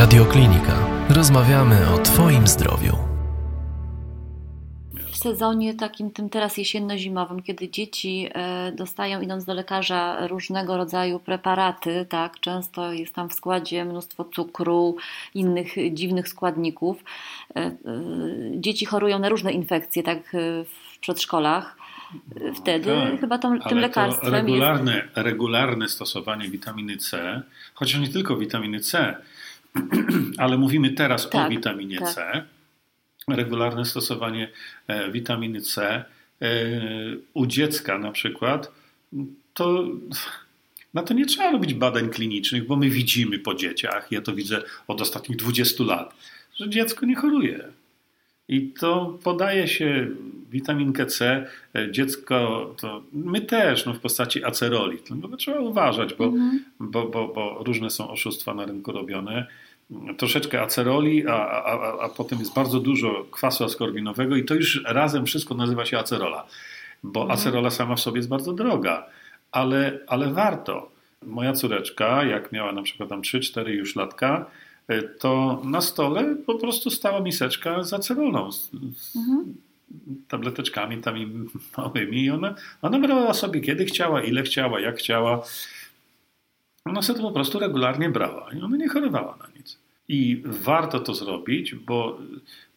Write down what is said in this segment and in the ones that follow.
Radioklinika. Rozmawiamy o Twoim zdrowiu. W sezonie takim tym teraz jesienno-zimowym, kiedy dzieci e, dostają idąc do lekarza różnego rodzaju preparaty, tak, często jest tam w składzie mnóstwo cukru, innych dziwnych składników. E, e, dzieci chorują na różne infekcje, tak, w przedszkolach. Wtedy Tak, chyba tą, tym Ale lekarstwem to jest regularne, regularne stosowanie witaminy C, chociaż nie tylko witaminy C, ale mówimy teraz o Tak, witaminie tak. C. Regularne stosowanie e, witaminy C e, u dziecka na przykład, to na to nie trzeba robić badań klinicznych, bo my widzimy po dzieciach, ja to widzę od ostatnich 20 lat, że dziecko nie choruje. I to podaje się witaminkę C, e, dziecko, to my też, no w postaci aceroli. Tylko trzeba uważać, bo, Mhm. bo, bo, bo różne są oszustwa na rynku robione. Troszeczkę aceroli, a, a, a, potem jest bardzo dużo kwasu askorbinowego i to już razem wszystko nazywa się acerola. Bo Mhm. acerola sama w sobie jest bardzo droga, ale, ale warto. Moja córeczka, jak miała na przykład tam 3-4 już latka, e, to na stole po prostu stała miseczka z acerolą, Mhm. Tableteczkami tam małymi i ona, ona brała sobie kiedy chciała, ile chciała, jak chciała. Ona sobie to po prostu regularnie brała i ona nie chorowała na nic. I warto to zrobić, bo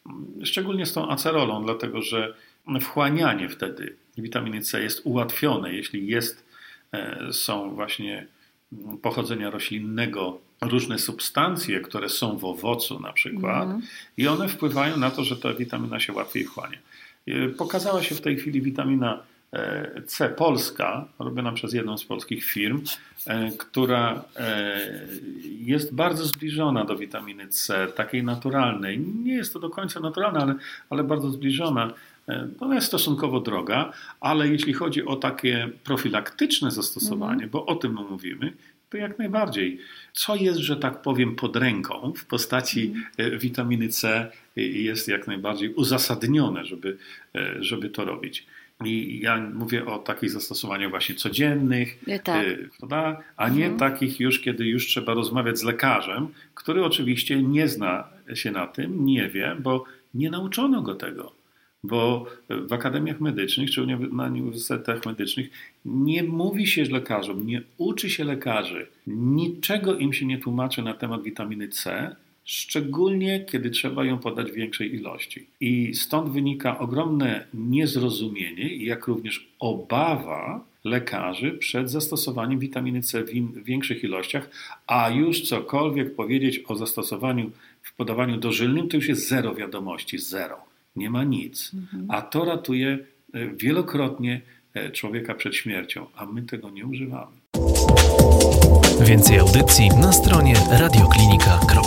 mm, szczególnie z tą acerolą, dlatego że wchłanianie wtedy witaminy C jest ułatwione, jeśli jest, e, są właśnie mm, pochodzenia roślinnego różne substancje, które są w owocu na przykład Mhm. i one wpływają na to, że ta witamina się łatwiej wchłania. E, Pokazała się w tej chwili witamina e, C polska, robiona przez jedną z polskich firm, e, która e, jest bardzo zbliżona do witaminy C, takiej naturalnej. Nie jest to do końca naturalna, ale, ale bardzo zbliżona. Ona jest stosunkowo droga, ale jeśli chodzi o takie profilaktyczne zastosowanie, bo o tym mówimy, to jak najbardziej. Co jest, że tak powiem, pod ręką w postaci e, witaminy C jest jak najbardziej uzasadnione, żeby, e, żeby to robić. I ja mówię o takich zastosowaniach właśnie codziennych, tak. e, prawda? a nie Mhm. takich już, kiedy już trzeba rozmawiać z lekarzem, który oczywiście nie zna się na tym, nie wie, bo nie nauczono go tego. Bo w akademiach medycznych, czy na uniwersytetach medycznych, nie mówi się lekarzom, nie uczy się lekarzy, niczego im się nie tłumaczy na temat witaminy C, szczególnie kiedy trzeba ją podać w większej ilości. I stąd wynika ogromne niezrozumienie, jak również obawa lekarzy przed zastosowaniem witaminy C w większych ilościach, a już cokolwiek powiedzieć o zastosowaniu w podawaniu dożylnym, to już jest zero wiadomości, zero. Nie ma nic. A to ratuje e, wielokrotnie e, człowieka przed śmiercią, a my tego nie używamy. Więcej audycji na stronie radioklinika.pl